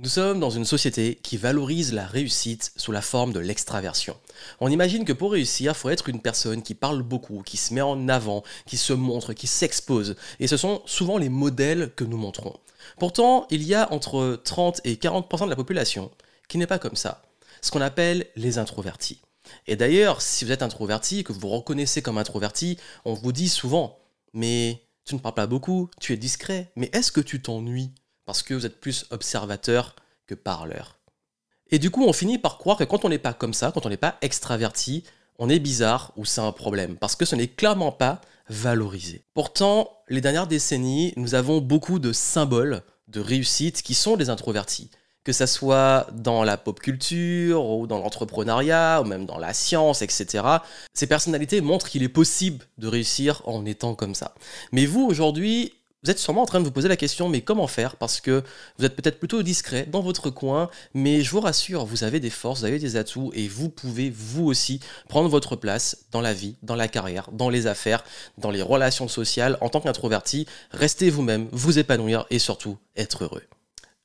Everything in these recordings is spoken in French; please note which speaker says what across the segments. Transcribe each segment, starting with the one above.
Speaker 1: Nous sommes dans une société qui valorise la réussite sous la forme de l'extraversion. On imagine que pour réussir, il faut être une personne qui parle beaucoup, qui se met en avant, qui se montre, qui s'expose. Et ce sont souvent les modèles que nous montrons. Pourtant, il y a entre 30 et 40% de la population qui n'est pas comme ça. Ce qu'on appelle les introvertis. Et d'ailleurs, si vous êtes introverti, que vous vous reconnaissez comme introverti, on vous dit souvent, mais tu ne parles pas beaucoup, tu es discret, mais est-ce que tu t'ennuies? Parce que vous êtes plus observateur que parleur. Et du coup, on finit par croire que quand on n'est pas comme ça, quand on n'est pas extraverti, on est bizarre ou c'est un problème, parce que ce n'est clairement pas valorisé. Pourtant, les dernières décennies, nous avons beaucoup de symboles de réussite qui sont des introvertis. Que ça soit dans la pop culture, ou dans l'entrepreneuriat, ou même dans la science, etc. Ces personnalités montrent qu'il est possible de réussir en étant comme ça. Mais vous, aujourd'hui, vous êtes sûrement en train de vous poser la question, mais comment faire? Parce que vous êtes peut-être plutôt discret dans votre coin, mais je vous rassure, vous avez des forces, vous avez des atouts, et vous pouvez vous aussi prendre votre place dans la vie, dans la carrière, dans les affaires, dans les relations sociales. En tant qu'introverti, restez vous-même, vous épanouir et surtout être heureux.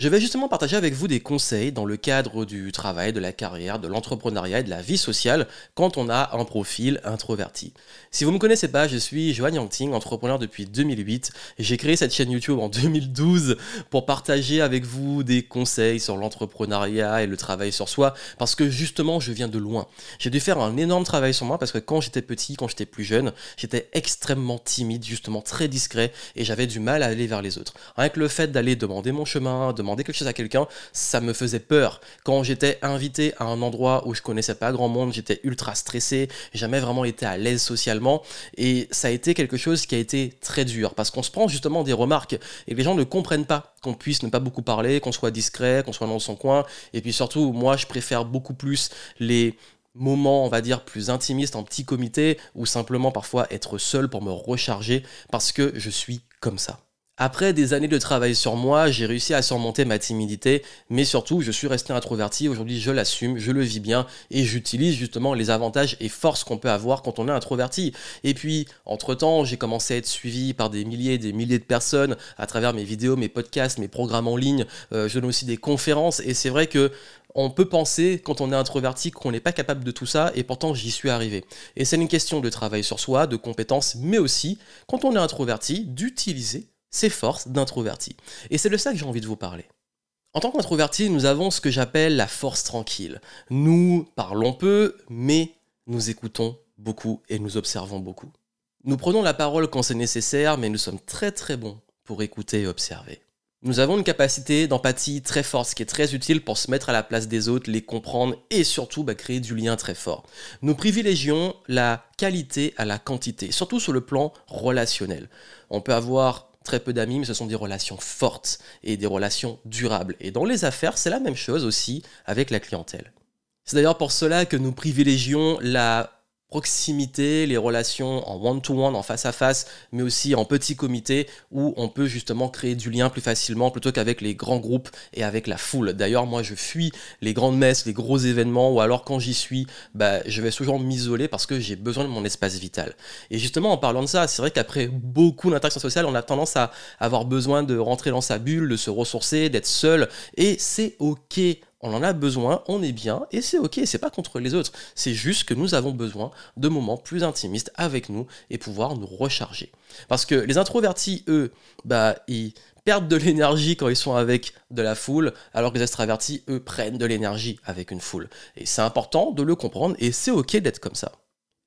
Speaker 1: Je vais justement partager avec vous des conseils dans le cadre du travail, de la carrière, de l'entrepreneuriat et de la vie sociale quand on a un profil introverti. Si vous ne me connaissez pas, je suis Johan Yangting, entrepreneur depuis 2008. J'ai créé cette chaîne YouTube en 2012 pour partager avec vous des conseils sur l'entrepreneuriat et le travail sur soi parce que justement je viens de loin. J'ai dû faire un énorme travail sur moi parce que quand j'étais petit, quand j'étais plus jeune, j'étais extrêmement timide, justement très discret et j'avais du mal à aller vers les autres. Avec le fait d'aller demander mon chemin, demander demander quelque chose à quelqu'un, ça me faisait peur. Quand j'étais invité à un endroit où je connaissais pas grand monde, j'étais ultra stressé, jamais vraiment été à l'aise socialement et ça a été quelque chose qui a été très dur parce qu'on se prend justement des remarques et les gens ne comprennent pas qu'on puisse ne pas beaucoup parler, qu'on soit discret, qu'on soit dans son coin et puis surtout moi je préfère beaucoup plus les moments, on va dire, plus intimistes en petit comité ou simplement parfois être seul pour me recharger parce que je suis comme ça. Après des années de travail sur moi, j'ai réussi à surmonter ma timidité, mais surtout, je suis resté introverti. Aujourd'hui, je l'assume, je le vis bien et j'utilise justement les avantages et forces qu'on peut avoir quand on est introverti. Et puis, entre-temps, j'ai commencé à être suivi par des milliers et des milliers de personnes à travers mes vidéos, mes podcasts, mes programmes en ligne. Euh, je donne aussi des conférences et c'est vrai que on peut penser, quand on est introverti, qu'on n'est pas capable de tout ça, et pourtant j'y suis arrivé. Et c'est une question de travail sur soi, de compétences, mais aussi, quand on est introverti, d'utiliser ses forces d'introverti. Et c'est de ça que j'ai envie de vous parler. En tant qu'introverti, nous avons ce que j'appelle la force tranquille. Nous parlons peu, mais nous écoutons beaucoup et nous observons beaucoup. Nous prenons la parole quand c'est nécessaire, mais nous sommes très très bons pour écouter et observer. Nous avons une capacité d'empathie très forte, ce qui est très utile pour se mettre à la place des autres, les comprendre et surtout bah, créer du lien très fort. Nous privilégions la qualité à la quantité, surtout sur le plan relationnel. On peut avoir très peu d'amis, mais ce sont des relations fortes et des relations durables. Et dans les affaires, c'est la même chose aussi avec la clientèle. C'est d'ailleurs pour cela que nous privilégions la proximité, les relations en one-to-one, en face-à-face, mais aussi en petit comité, où on peut justement créer du lien plus facilement plutôt qu'avec les grands groupes et avec la foule. D'ailleurs, moi, je fuis les grandes messes, les gros événements, ou alors quand j'y suis, bah, je vais toujours m'isoler parce que j'ai besoin de mon espace vital. Et justement, en parlant de ça, c'est vrai qu'après beaucoup d'interactions sociales, on a tendance à avoir besoin de rentrer dans sa bulle, de se ressourcer, d'être seul, et c'est ok on en a besoin, on est bien, et c'est ok, c'est pas contre les autres. C'est juste que nous avons besoin de moments plus intimistes avec nous et pouvoir nous recharger. Parce que les introvertis, eux, bah, ils perdent de l'énergie quand ils sont avec de la foule, alors que les extravertis, eux, prennent de l'énergie avec une foule. Et c'est important de le comprendre, et c'est ok d'être comme ça.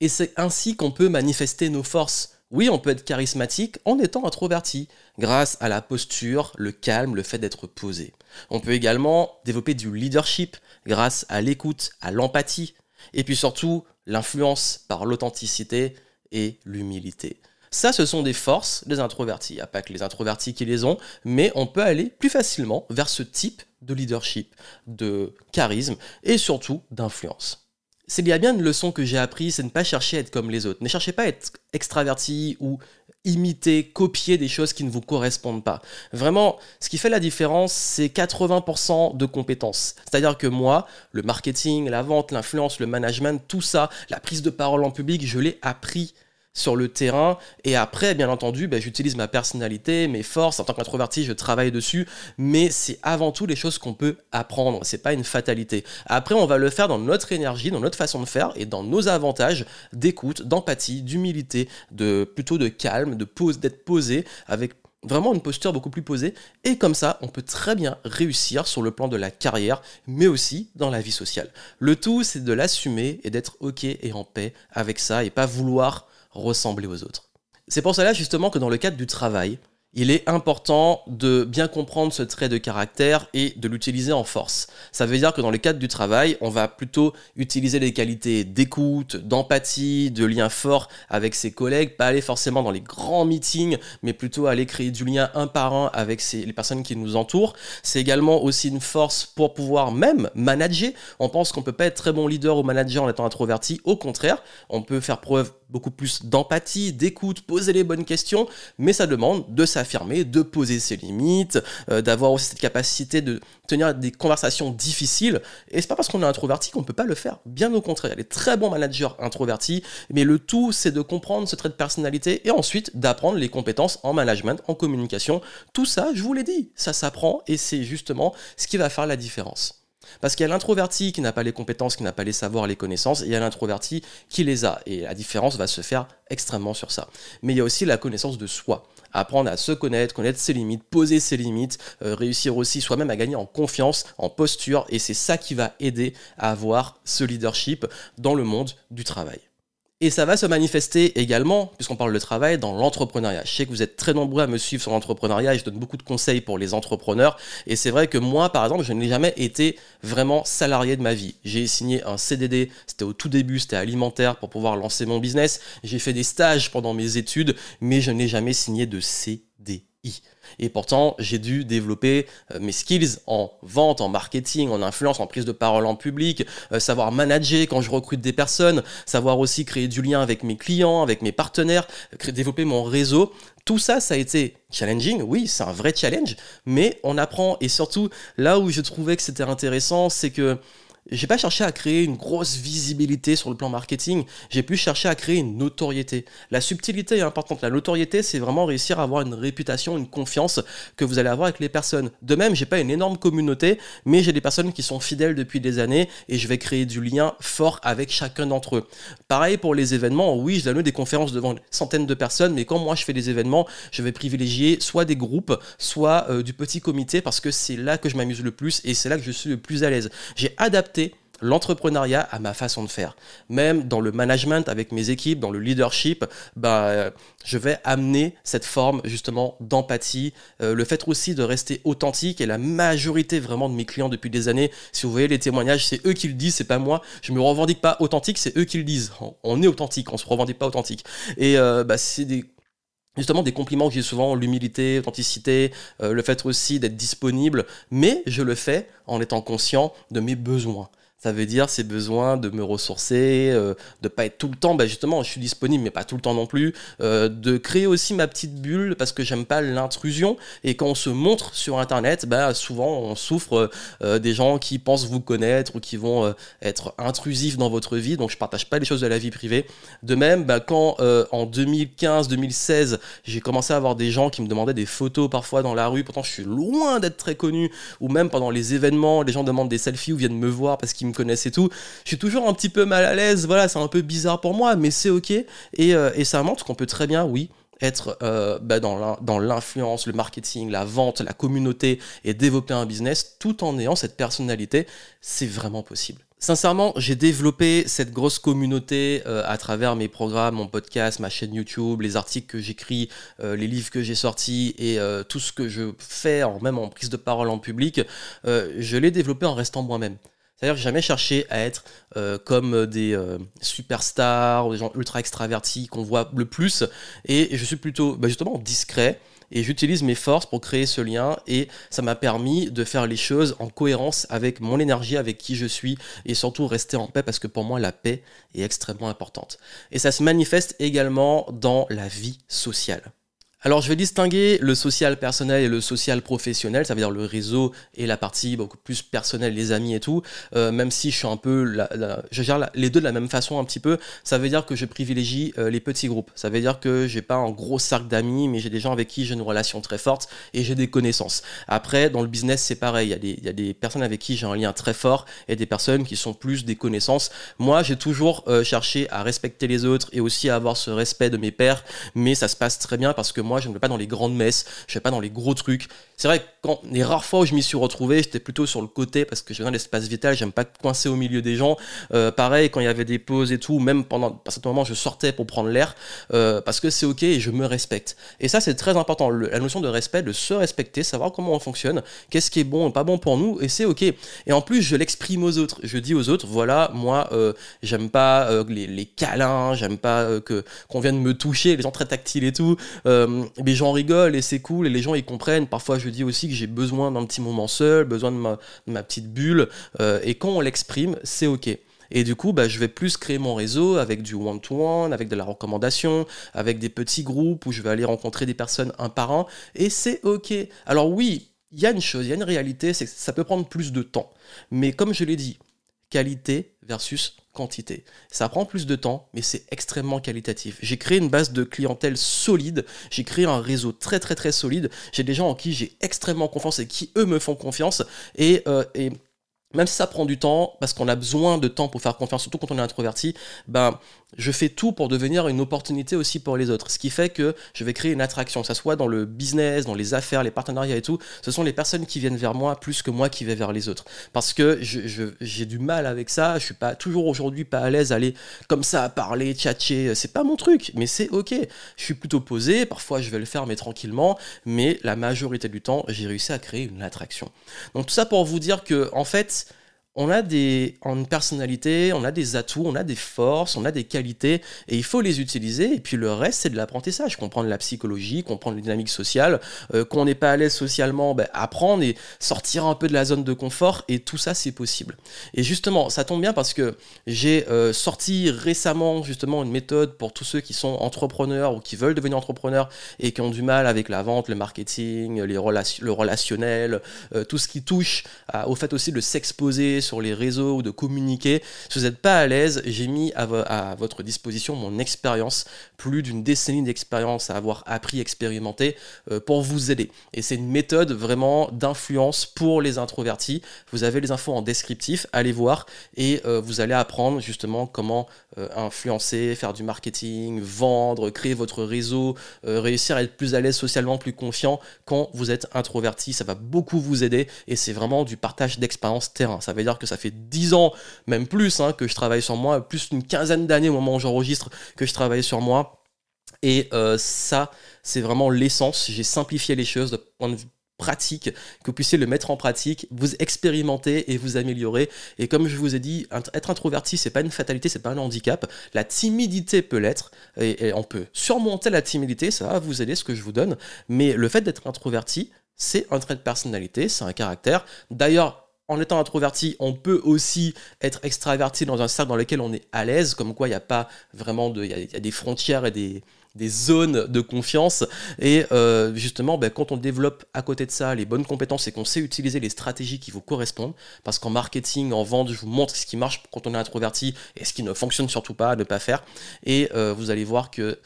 Speaker 1: Et c'est ainsi qu'on peut manifester nos forces oui, on peut être charismatique en étant introverti, grâce à la posture, le calme, le fait d'être posé. On peut également développer du leadership grâce à l'écoute, à l'empathie, et puis surtout l'influence par l'authenticité et l'humilité. Ça, ce sont des forces des introvertis. Il n'y a pas que les introvertis qui les ont, mais on peut aller plus facilement vers ce type de leadership, de charisme et surtout d'influence y a bien une leçon que j'ai apprise, c'est ne pas chercher à être comme les autres. Ne cherchez pas à être extraverti ou imiter, copier des choses qui ne vous correspondent pas. Vraiment, ce qui fait la différence, c'est 80% de compétences. C'est-à-dire que moi, le marketing, la vente, l'influence, le management, tout ça, la prise de parole en public, je l'ai appris sur le terrain. Et après, bien entendu, ben, j'utilise ma personnalité, mes forces. En tant qu'introverti, je travaille dessus. Mais c'est avant tout les choses qu'on peut apprendre. C'est pas une fatalité. Après, on va le faire dans notre énergie, dans notre façon de faire et dans nos avantages d'écoute, d'empathie, d'humilité, de plutôt de calme, de pose, d'être posé avec vraiment une posture beaucoup plus posée. Et comme ça, on peut très bien réussir sur le plan de la carrière, mais aussi dans la vie sociale. Le tout, c'est de l'assumer et d'être OK et en paix avec ça et pas vouloir ressembler aux autres. C'est pour cela justement que dans le cadre du travail, il est important de bien comprendre ce trait de caractère et de l'utiliser en force. Ça veut dire que dans le cadre du travail, on va plutôt utiliser les qualités d'écoute, d'empathie, de lien fort avec ses collègues, pas aller forcément dans les grands meetings, mais plutôt aller créer du lien un par un avec les personnes qui nous entourent. C'est également aussi une force pour pouvoir même manager. On pense qu'on peut pas être très bon leader ou manager en étant introverti. Au contraire, on peut faire preuve beaucoup plus d'empathie, d'écoute, poser les bonnes questions, mais ça demande de s'affirmer, de poser ses limites, euh, d'avoir aussi cette capacité de tenir des conversations difficiles. Et c'est pas parce qu'on est introverti qu'on peut pas le faire. Bien au contraire, il y a des très bons managers introvertis, mais le tout c'est de comprendre ce trait de personnalité et ensuite d'apprendre les compétences en management, en communication. Tout ça, je vous l'ai dit, ça s'apprend et c'est justement ce qui va faire la différence. Parce qu'il y a l'introverti qui n'a pas les compétences, qui n'a pas les savoirs, les connaissances, et il y a l'introverti qui les a. Et la différence va se faire extrêmement sur ça. Mais il y a aussi la connaissance de soi. Apprendre à se connaître, connaître ses limites, poser ses limites, euh, réussir aussi soi-même à gagner en confiance, en posture, et c'est ça qui va aider à avoir ce leadership dans le monde du travail. Et ça va se manifester également, puisqu'on parle de travail, dans l'entrepreneuriat. Je sais que vous êtes très nombreux à me suivre sur l'entrepreneuriat et je donne beaucoup de conseils pour les entrepreneurs. Et c'est vrai que moi, par exemple, je n'ai jamais été vraiment salarié de ma vie. J'ai signé un CDD, c'était au tout début, c'était alimentaire pour pouvoir lancer mon business. J'ai fait des stages pendant mes études, mais je n'ai jamais signé de Et pourtant, j'ai dû développer euh, mes skills en vente, en marketing, en influence, en prise de parole en public, euh, savoir manager quand je recrute des personnes, savoir aussi créer du lien avec mes clients, avec mes partenaires, développer mon réseau. Tout ça, ça a été challenging, oui, c'est un vrai challenge, mais on apprend. Et surtout, là où je trouvais que c'était intéressant, c'est que j'ai pas cherché à créer une grosse visibilité sur le plan marketing, j'ai pu chercher à créer une notoriété. La subtilité est importante. La notoriété, c'est vraiment réussir à avoir une réputation, une confiance que vous allez avoir avec les personnes. De même, j'ai pas une énorme communauté, mais j'ai des personnes qui sont fidèles depuis des années et je vais créer du lien fort avec chacun d'entre eux. Pareil pour les événements, oui, je donne des conférences devant centaines de personnes, mais quand moi je fais des événements, je vais privilégier soit des groupes, soit euh, du petit comité parce que c'est là que je m'amuse le plus et c'est là que je suis le plus à l'aise. J'ai adapté l'entrepreneuriat à ma façon de faire. Même dans le management avec mes équipes, dans le leadership, bah, je vais amener cette forme justement d'empathie, euh, le fait aussi de rester authentique et la majorité vraiment de mes clients depuis des années, si vous voyez les témoignages, c'est eux qui le disent, c'est pas moi. Je me revendique pas authentique, c'est eux qui le disent. On est authentique, on se revendique pas authentique. Et euh, bah, c'est justement des compliments que j'ai souvent, l'humilité, l'authenticité, euh, le fait aussi d'être disponible, mais je le fais en étant conscient de mes besoins. Ça veut dire ces besoins de me ressourcer, euh, de pas être tout le temps, bah justement, je suis disponible, mais pas tout le temps non plus, euh, de créer aussi ma petite bulle parce que j'aime pas l'intrusion. Et quand on se montre sur Internet, bah souvent on souffre euh, des gens qui pensent vous connaître ou qui vont euh, être intrusifs dans votre vie. Donc je partage pas les choses de la vie privée. De même, bah, quand euh, en 2015-2016, j'ai commencé à avoir des gens qui me demandaient des photos parfois dans la rue, pourtant je suis loin d'être très connu, ou même pendant les événements, les gens demandent des selfies ou viennent me voir parce qu'ils me connaissent et tout. Je suis toujours un petit peu mal à l'aise, voilà, c'est un peu bizarre pour moi, mais c'est ok. Et, euh, ça montre qu'on peut très bien, oui, être euh, bah, dans l'influence, le marketing, la vente, la communauté et développer un business tout en ayant cette personnalité, c'est vraiment possible. Sincèrement, j'ai développé cette grosse communauté euh, à travers mes programmes, mon podcast, ma chaîne YouTube, les articles que j'écris, les livres que j'ai sortis et tout ce que je fais, même en prise de parole en public. je l'ai développé en restant moi-même. C'est-à-dire que j'ai jamais cherché à être euh, comme des euh, superstars ou des gens ultra extravertis qu'on voit le plus. Et je suis plutôt bah, justement discret et j'utilise mes forces pour créer ce lien et ça m'a permis de faire les choses en cohérence avec mon énergie, avec qui je suis et surtout rester en paix parce que pour moi la paix est extrêmement importante. Et ça se manifeste également dans la vie sociale. Alors, je vais distinguer le social personnel et le social professionnel, ça veut dire le réseau et la partie beaucoup plus personnelle, les amis et tout. Euh, même si je suis un peu, la, je gère les deux de la même façon un petit peu, ça veut dire que je privilégie euh, les petits groupes. Ça veut dire que j'ai pas un gros cercle d'amis, mais j'ai des gens avec qui j'ai une relation très forte et j'ai des connaissances. Après, dans le business, c'est pareil. Il y, a des, il y a des personnes avec qui j'ai un lien très fort et des personnes qui sont plus des connaissances. Moi, j'ai toujours euh, cherché à respecter les autres et aussi à avoir ce respect de mes pairs, mais ça se passe très bien parce que moi, je ne vais pas dans les grandes messes, je vais pas dans les gros trucs. C'est vrai que quand les rares fois où je m'y suis retrouvé, j'étais plutôt sur le côté parce que j'ai besoin d'espace vital, j'aime pas coincer au milieu des gens. Euh, pareil, quand il y avait des pauses et tout, même pendant à certain moment, je sortais pour prendre l'air euh, parce que c'est ok et je me respecte. Et ça, c'est très important. la notion de respect, de se respecter, savoir comment on fonctionne, qu'est-ce qui est bon et pas bon pour nous, et c'est ok. Et en plus, je l'exprime aux autres. Je dis aux autres, voilà, moi, euh, j'aime pas les, les, câlins, j'aime pas qu'on vienne me toucher, les gens très tactiles et tout. Les gens rigolent et c'est cool et les gens ils comprennent. Parfois, je dis aussi que j'ai besoin d'un petit moment seul, besoin de ma, petite bulle. Euh, et quand on l'exprime, c'est ok. Et du coup, bah, je vais plus créer mon réseau avec du one-to-one, avec de la recommandation, avec des petits groupes où je vais aller rencontrer des personnes un par un. Et c'est OK. Alors oui, il y a une chose, il y a une réalité, c'est que ça peut prendre plus de temps. Mais comme je l'ai dit, qualité versus quantité. Ça prend plus de temps, mais c'est extrêmement qualitatif. J'ai créé une base de clientèle solide, j'ai créé un réseau très très très solide, j'ai des gens en qui j'ai extrêmement confiance et qui eux me font confiance, et, euh, et même si ça prend du temps, parce qu'on a besoin de temps pour faire confiance, surtout quand on est introverti, ben, je fais tout pour devenir une opportunité aussi pour les autres. Ce qui fait que je vais créer une attraction, que ce soit dans le business, dans les affaires, les partenariats et tout. Ce sont les personnes qui viennent vers moi plus que moi qui vais vers les autres. Parce que j'ai du mal avec ça. Je suis pas toujours aujourd'hui pas à l'aise à aller comme ça à parler, tchatcher. C'est pas mon truc, mais c'est ok. Je suis plutôt posé. Parfois, je vais le faire, mais tranquillement. Mais la majorité du temps, j'ai réussi à créer une attraction. Donc tout ça pour vous dire que en fait on a des, une personnalité, on a des atouts, on a des forces, on a des qualités, et il faut les utiliser. Et puis le reste, c'est de l'apprentissage, comprendre la psychologie, comprendre les dynamiques sociales. Euh, qu'on n'est pas à l'aise socialement, ben, apprendre et sortir un peu de la zone de confort. Et tout ça, c'est possible. Et justement, ça tombe bien parce que j'ai euh, sorti récemment justement une méthode pour tous ceux qui sont entrepreneurs ou qui veulent devenir entrepreneurs et qui ont du mal avec la vente, le marketing, les le relationnel, euh, tout ce qui touche au fait aussi de s'exposer sur les réseaux ou de communiquer. Si vous n'êtes pas à l'aise, j'ai mis à, votre disposition mon expérience, plus d'une décennie d'expérience à avoir appris, expérimenté euh, pour vous aider. Et c'est une méthode vraiment d'influence pour les introvertis. Vous avez les infos en descriptif, allez voir et euh, vous allez apprendre justement comment euh, influencer, faire du marketing, vendre, créer votre réseau, réussir à être plus à l'aise socialement, plus confiant quand vous êtes introverti. Ça va beaucoup vous aider et c'est vraiment du partage d'expérience terrain. Ça veut dire que ça fait 10 ans, même plus, hein, que je travaille sur moi, plus d'une quinzaine d'années au moment où j'enregistre que je travaille sur moi. Et euh, ça, c'est vraiment l'essence. J'ai simplifié les choses de point de vue pratique, que vous puissiez le mettre en pratique, vous expérimenter et vous améliorer. Et comme je vous ai dit, être introverti, c'est pas une fatalité, c'est pas un handicap. La timidité peut l'être, et, et, on peut surmonter la timidité, ça va vous aider ce que je vous donne. Mais le fait d'être introverti, c'est un trait de personnalité, c'est un caractère. D'ailleurs, en étant introverti, on peut aussi être extraverti dans un cercle dans lequel on est à l'aise, comme quoi il n'y a pas vraiment de, il y, a des frontières et des, zones de confiance. Et euh, justement, ben, quand on développe à côté de ça les bonnes compétences et qu'on sait utiliser les stratégies qui vous correspondent, parce qu'en marketing, en vente, je vous montre ce qui marche quand on est introverti et ce qui ne fonctionne surtout pas à ne pas faire. Et euh, vous allez voir que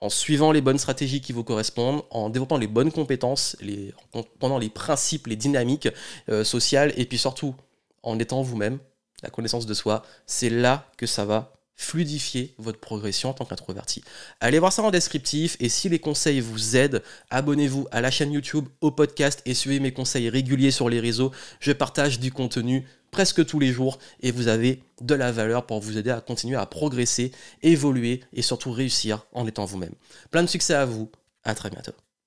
Speaker 1: en suivant les bonnes stratégies qui vous correspondent, en développant les bonnes compétences, les, en comprenant les principes, les dynamiques euh, sociales, et puis surtout en étant vous-même, la connaissance de soi, c'est là que ça va fluidifier votre progression en tant qu'introverti. Allez voir ça en descriptif et si les conseils vous aident, abonnez-vous à la chaîne YouTube, au podcast et suivez mes conseils réguliers sur les réseaux. Je partage du contenu presque tous les jours et vous avez de la valeur pour vous aider à continuer à progresser, évoluer et surtout réussir en étant vous-même. Plein de succès à vous, à très bientôt.